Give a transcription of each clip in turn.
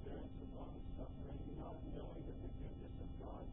perseverance of long suffering, not knowing the forgiveness of God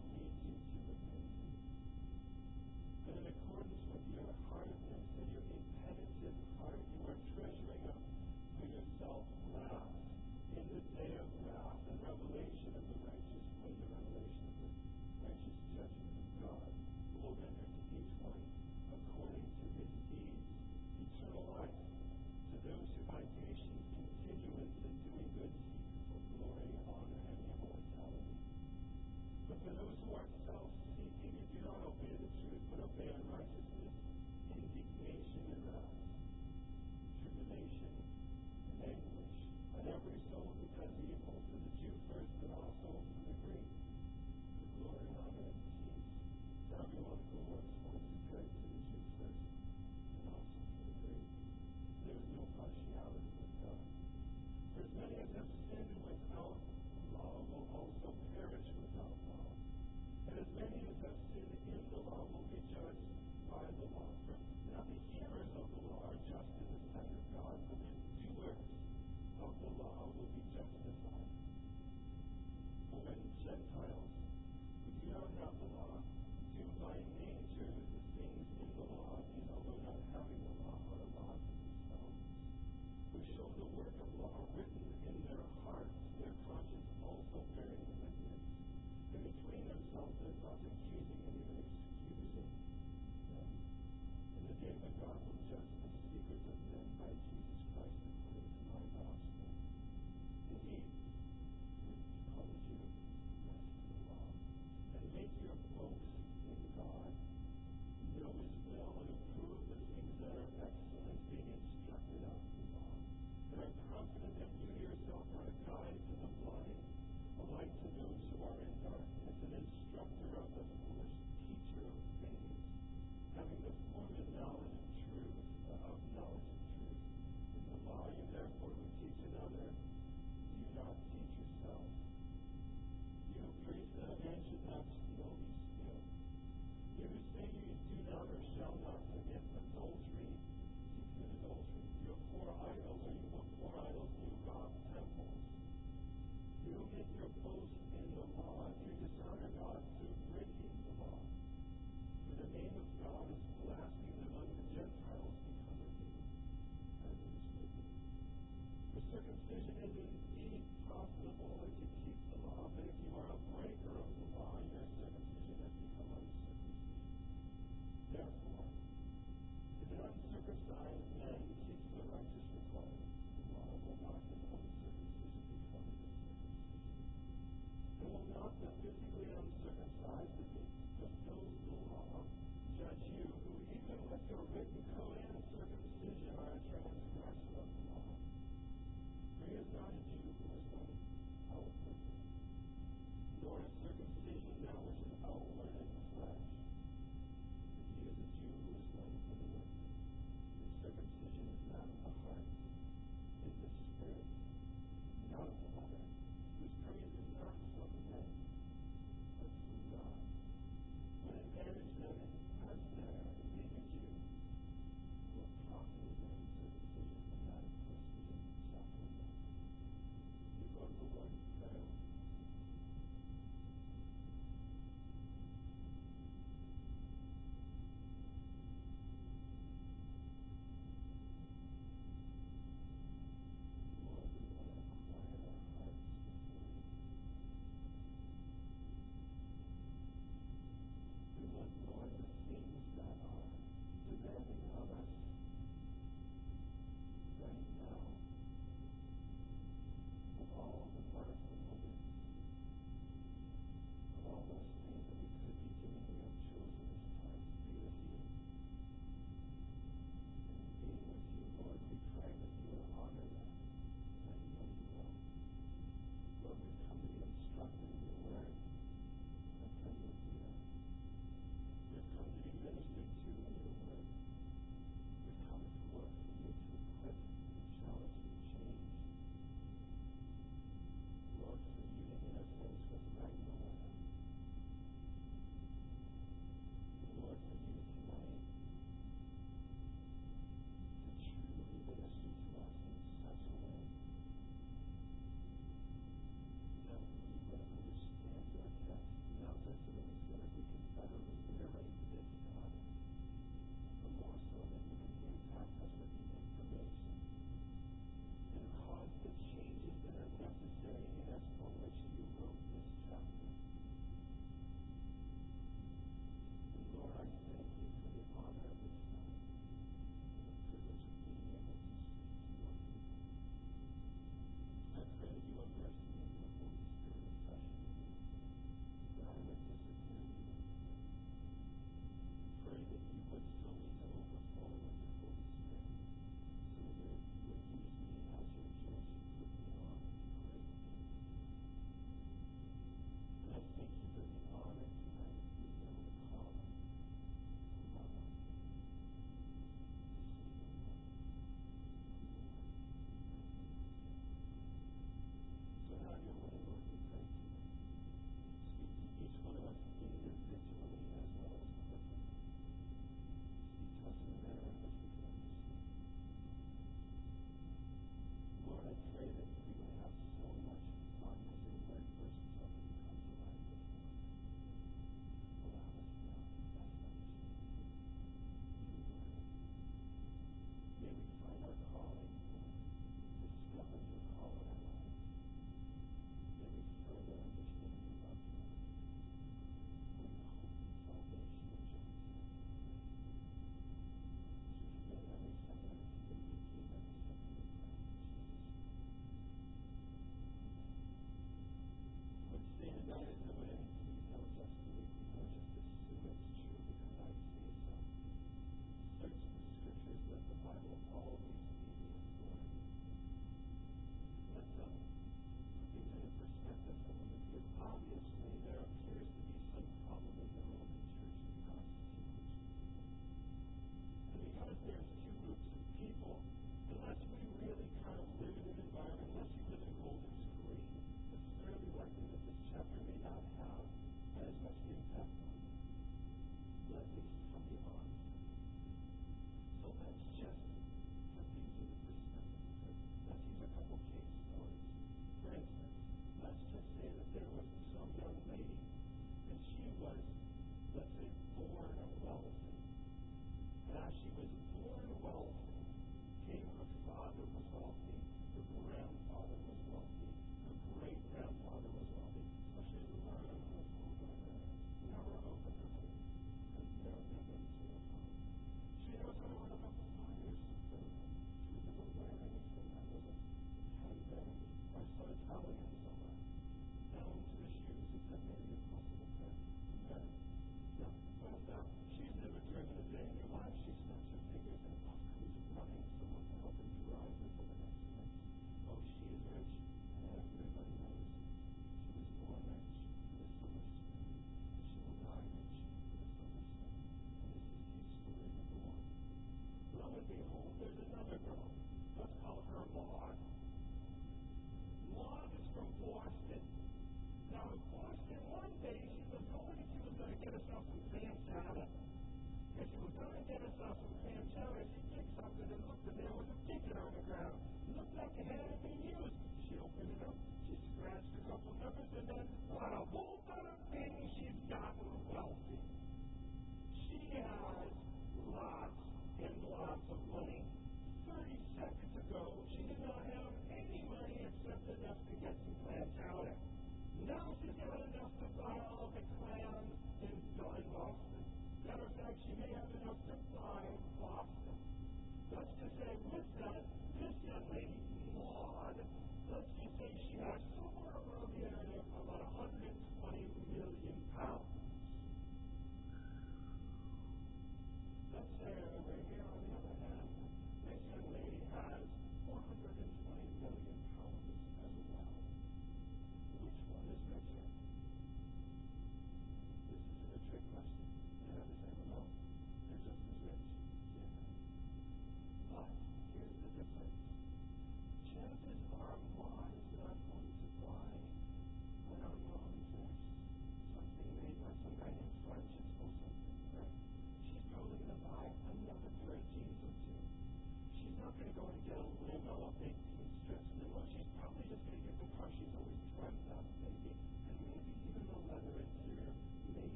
guides and applies alike to those who are in darkness.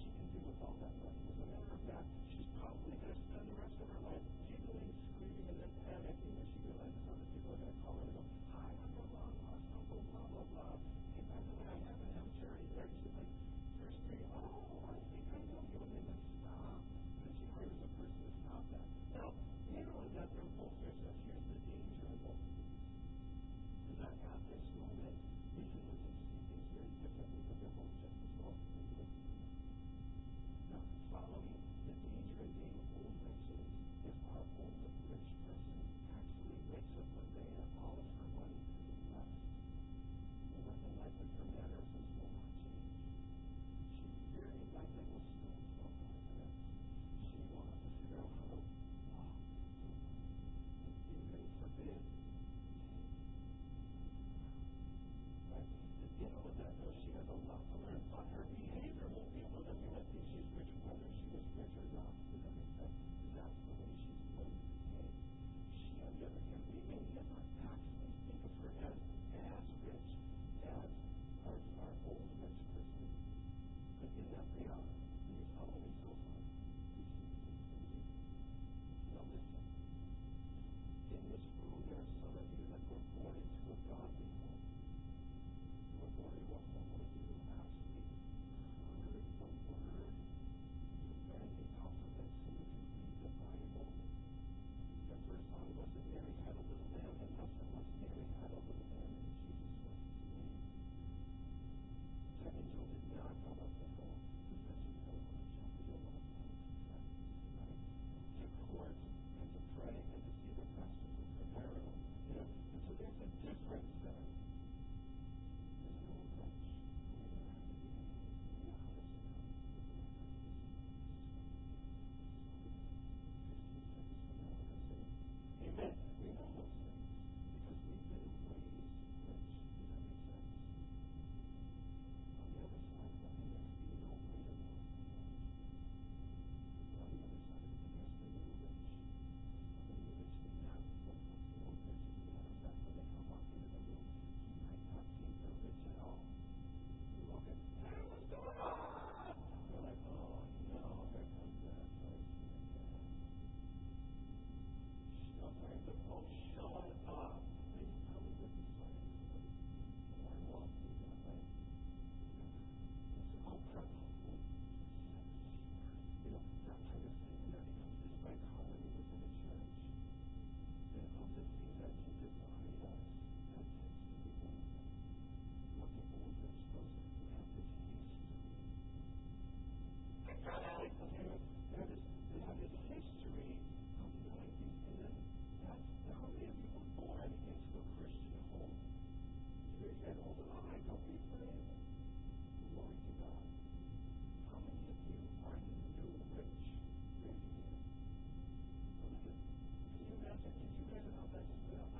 she can do with all that money. So that's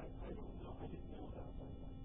I, I don't know. I didn't know that.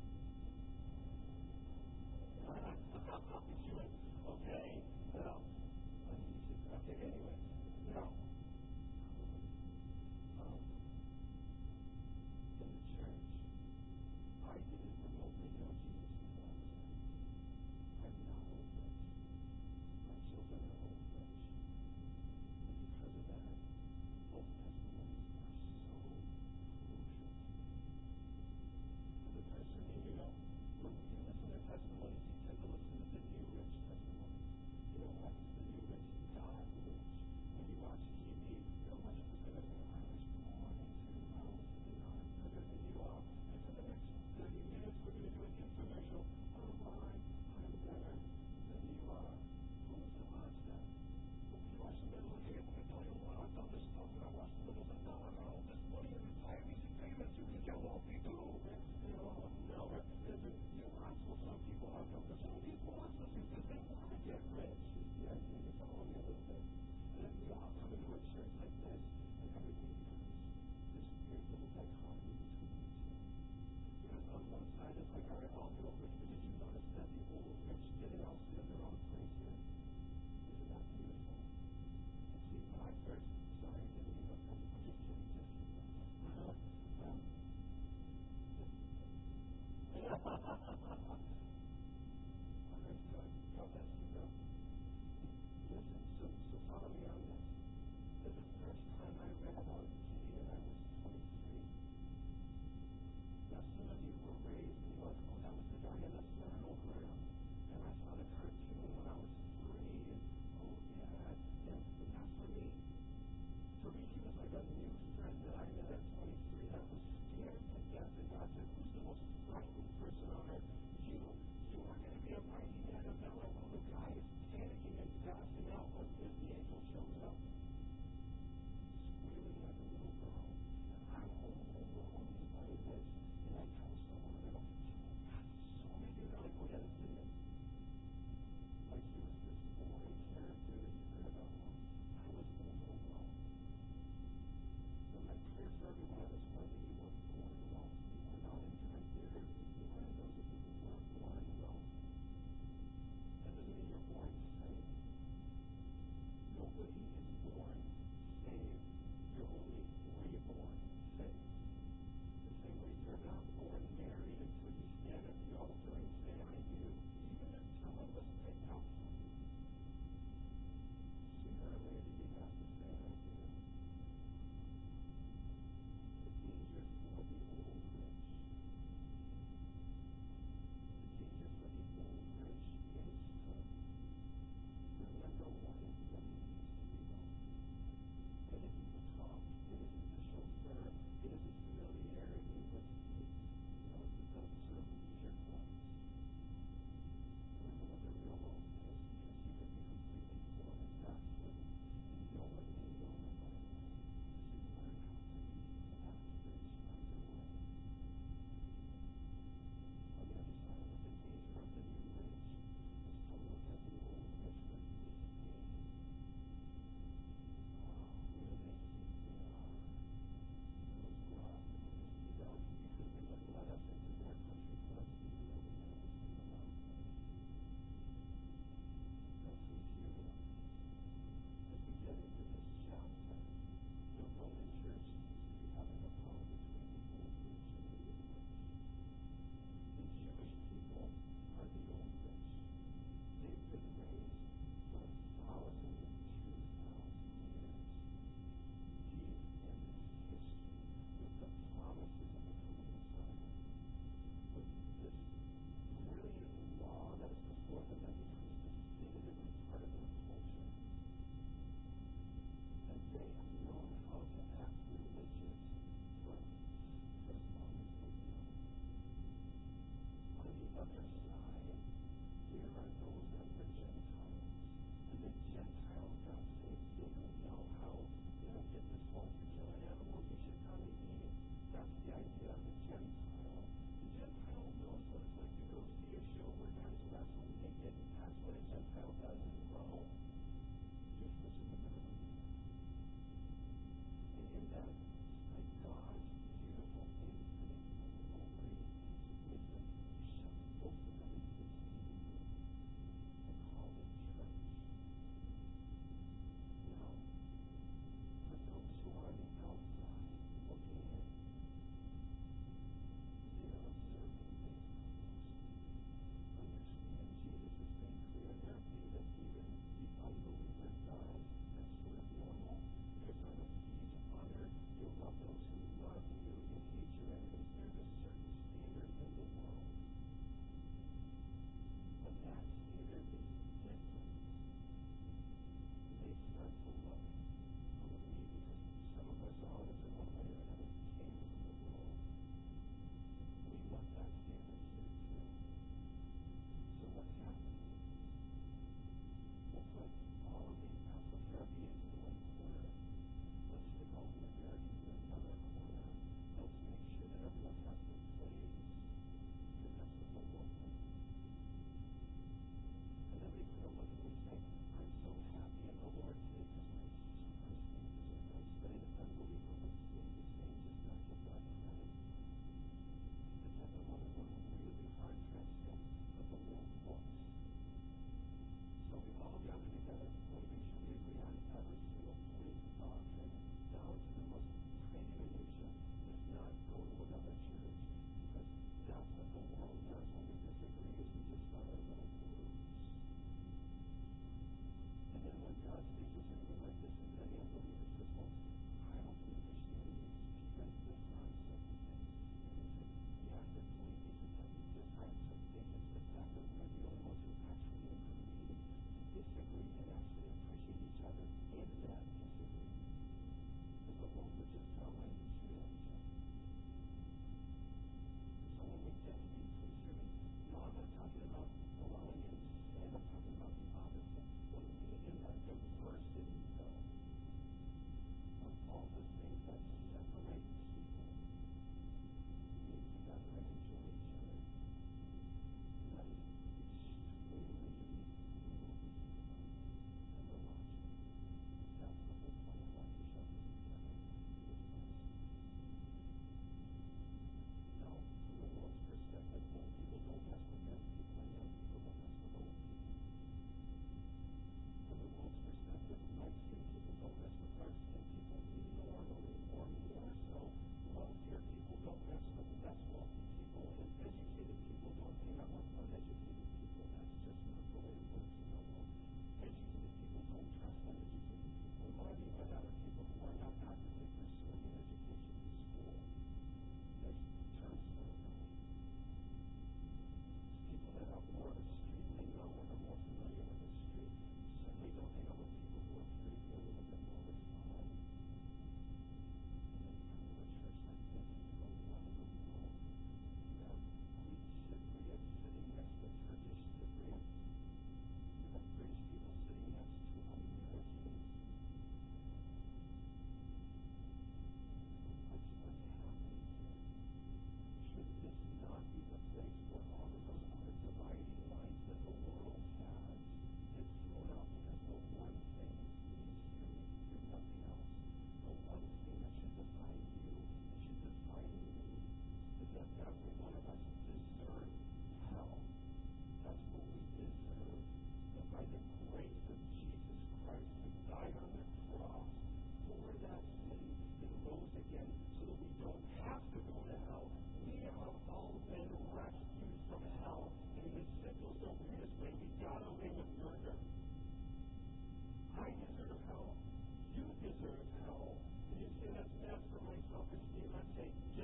Allah'ın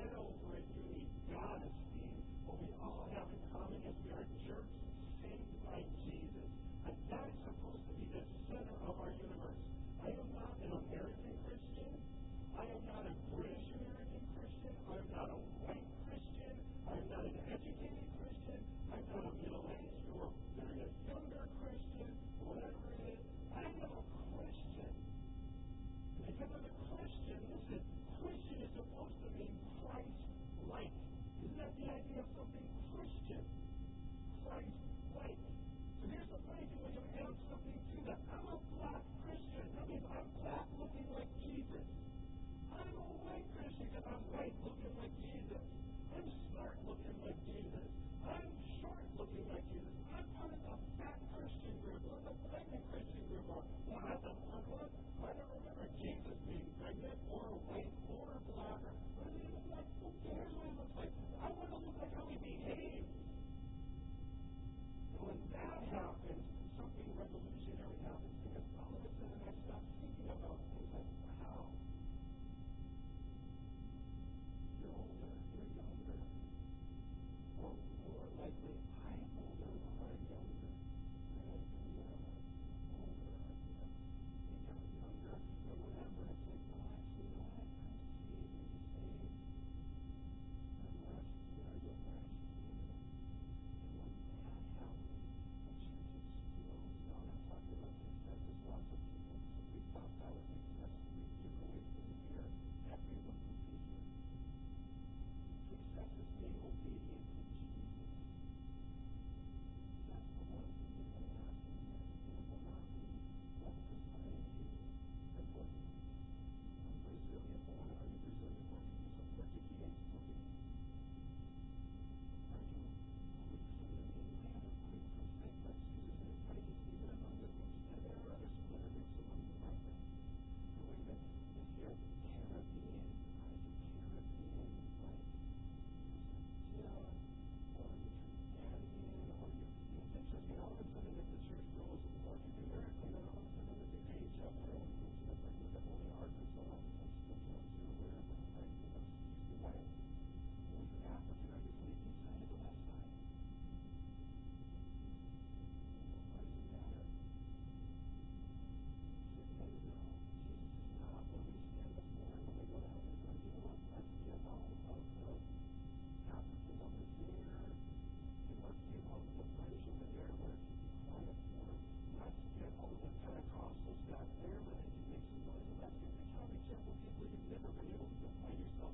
widows who are unique. God is being. What we all have in common is we are jerks saved by Jesus. And that is supposed to be the center of our universe. I am not an American Christian. I am not a British American Christian. I am not a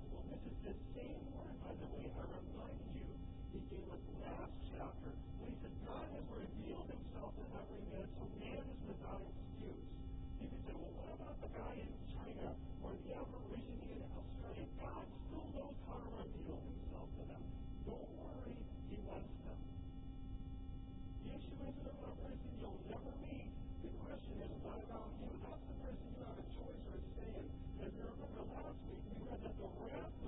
gospel. This is the same word, by the way, I remind you, he gave us last chapter. When he said, God has revealed himself to every man, so man is without excuse. You can say, well, what about the guy in China or the Aborigine in Australia? God still knows how to reveal himself to them. Don't worry, he wants them. The issue isn't about a person you'll never meet. The question is, what about you? That's because of the rift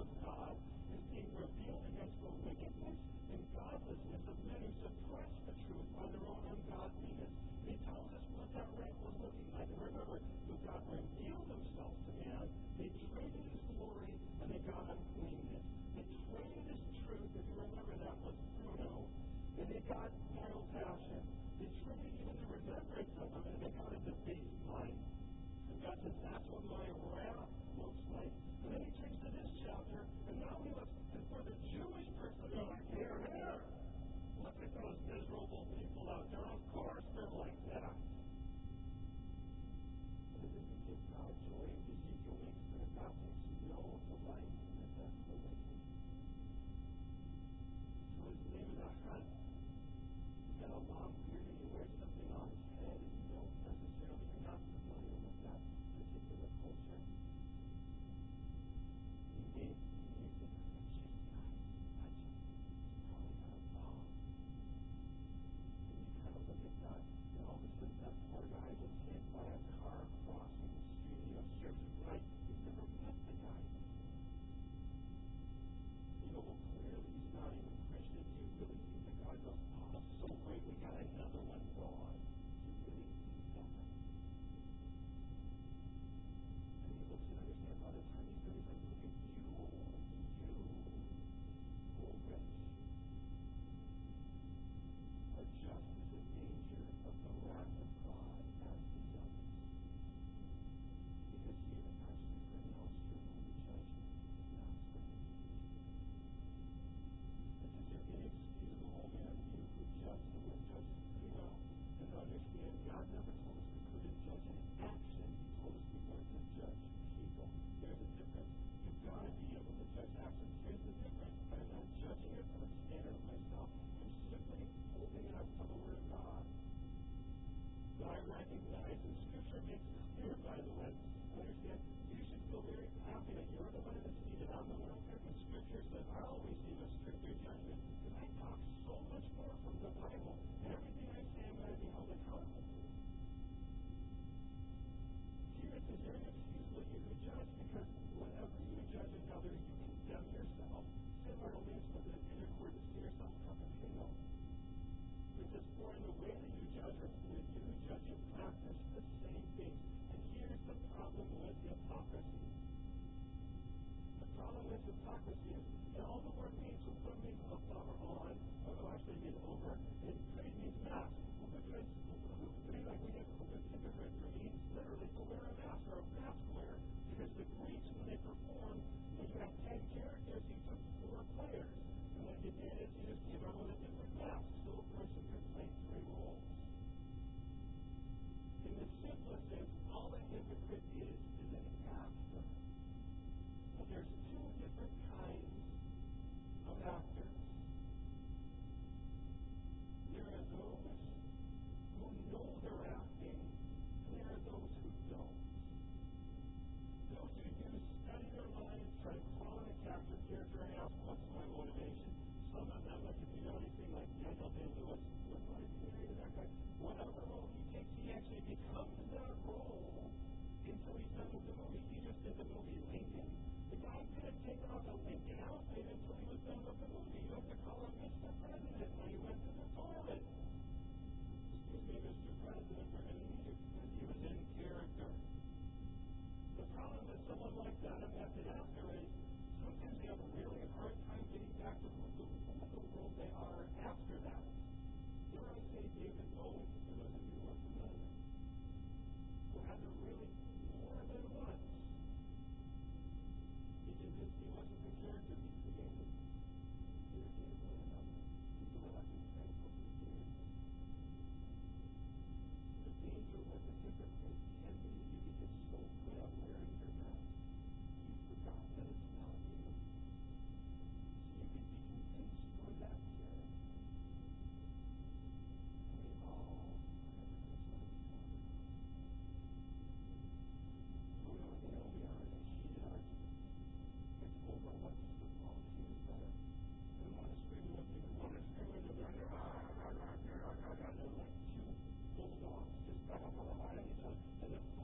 عليه الصلاة والسلام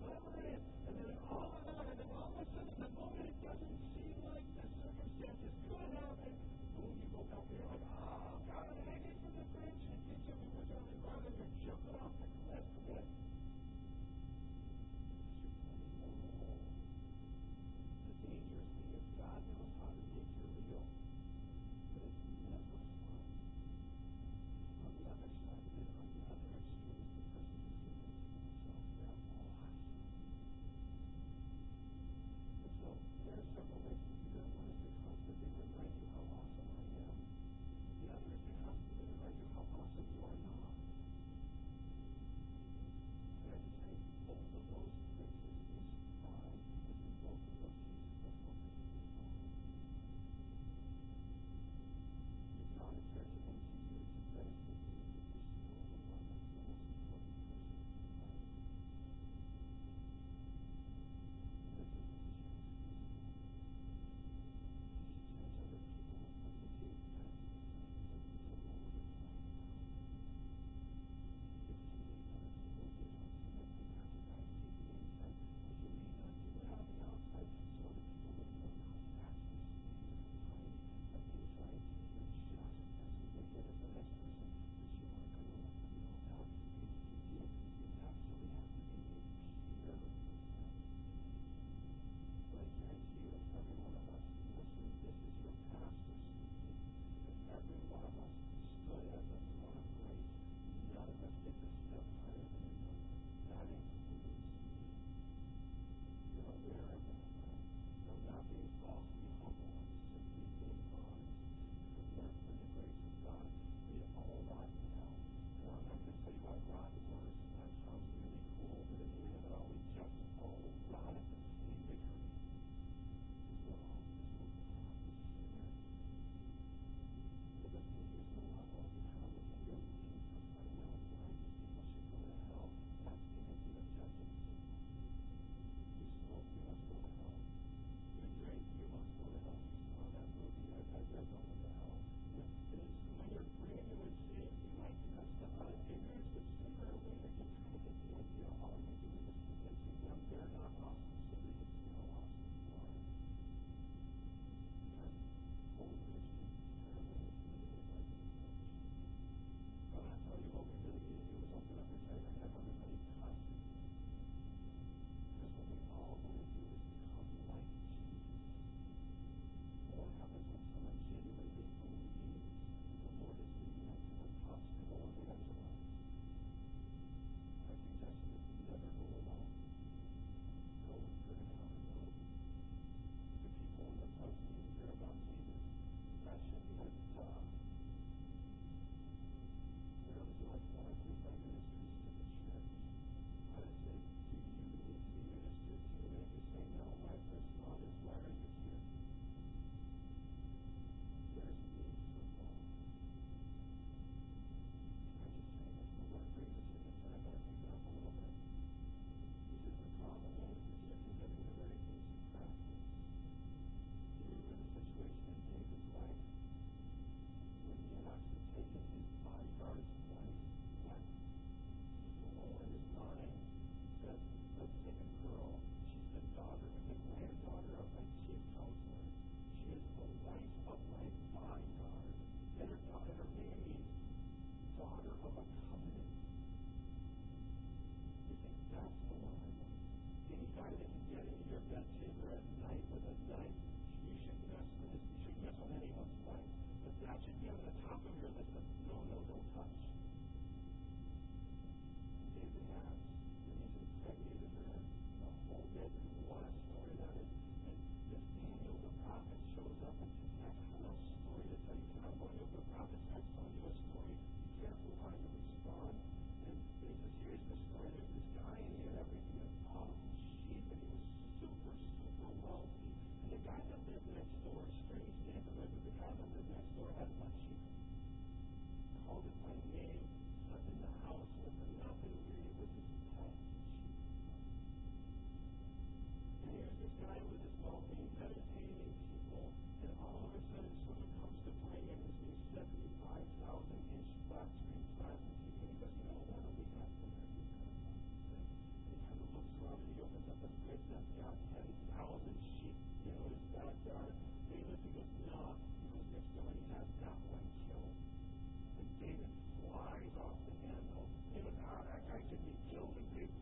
whatever it is, and then all of a sudden, the moment it doesn't life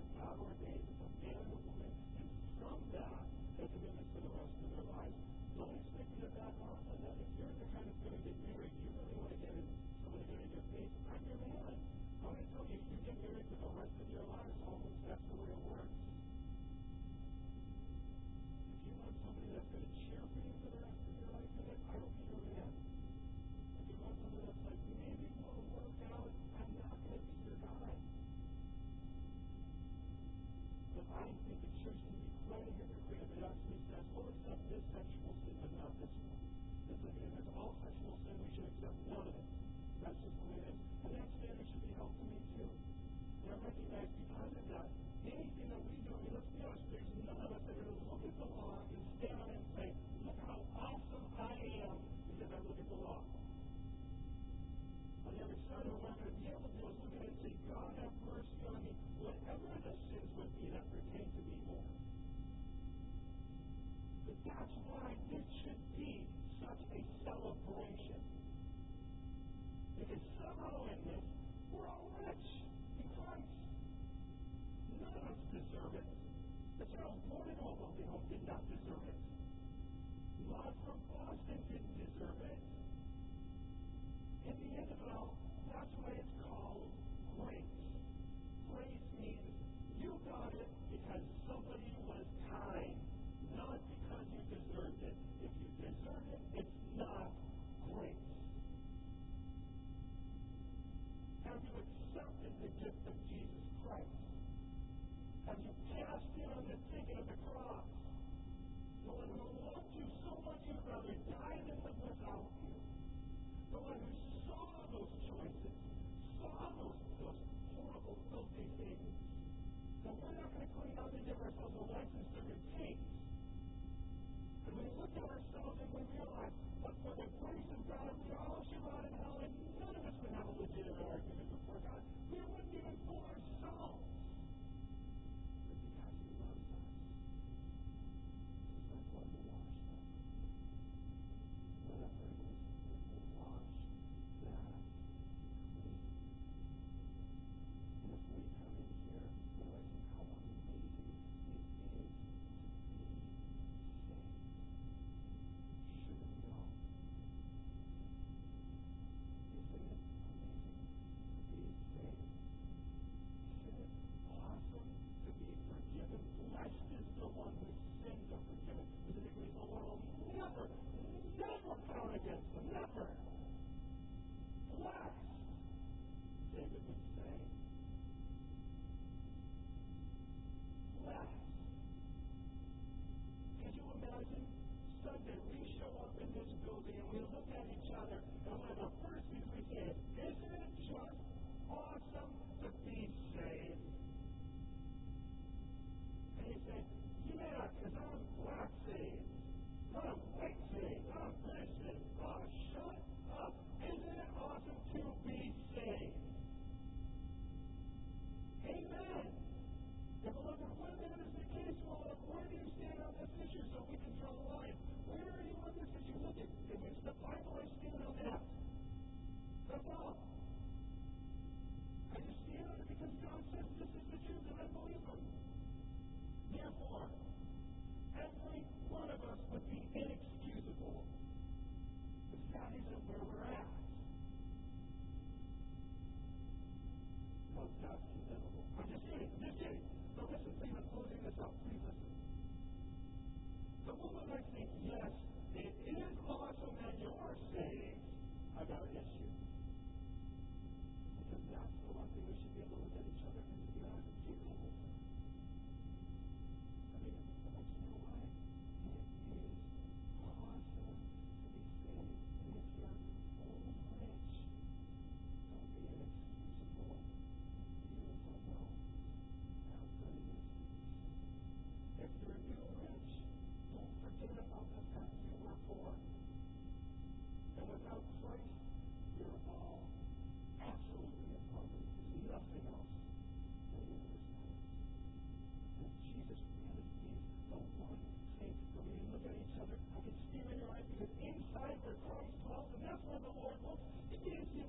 the power of days a man and a woman, and from that, as a man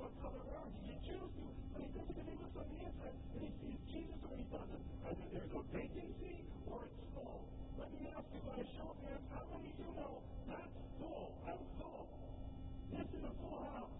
what kind of ground did you choose to? I mean, that's going to be what's on. And he sees Jesus or he doesn't. Either there's a vacancy or it's full. Let me ask you by a show of hands, how many of you know that's full? I'm full. This is a full house.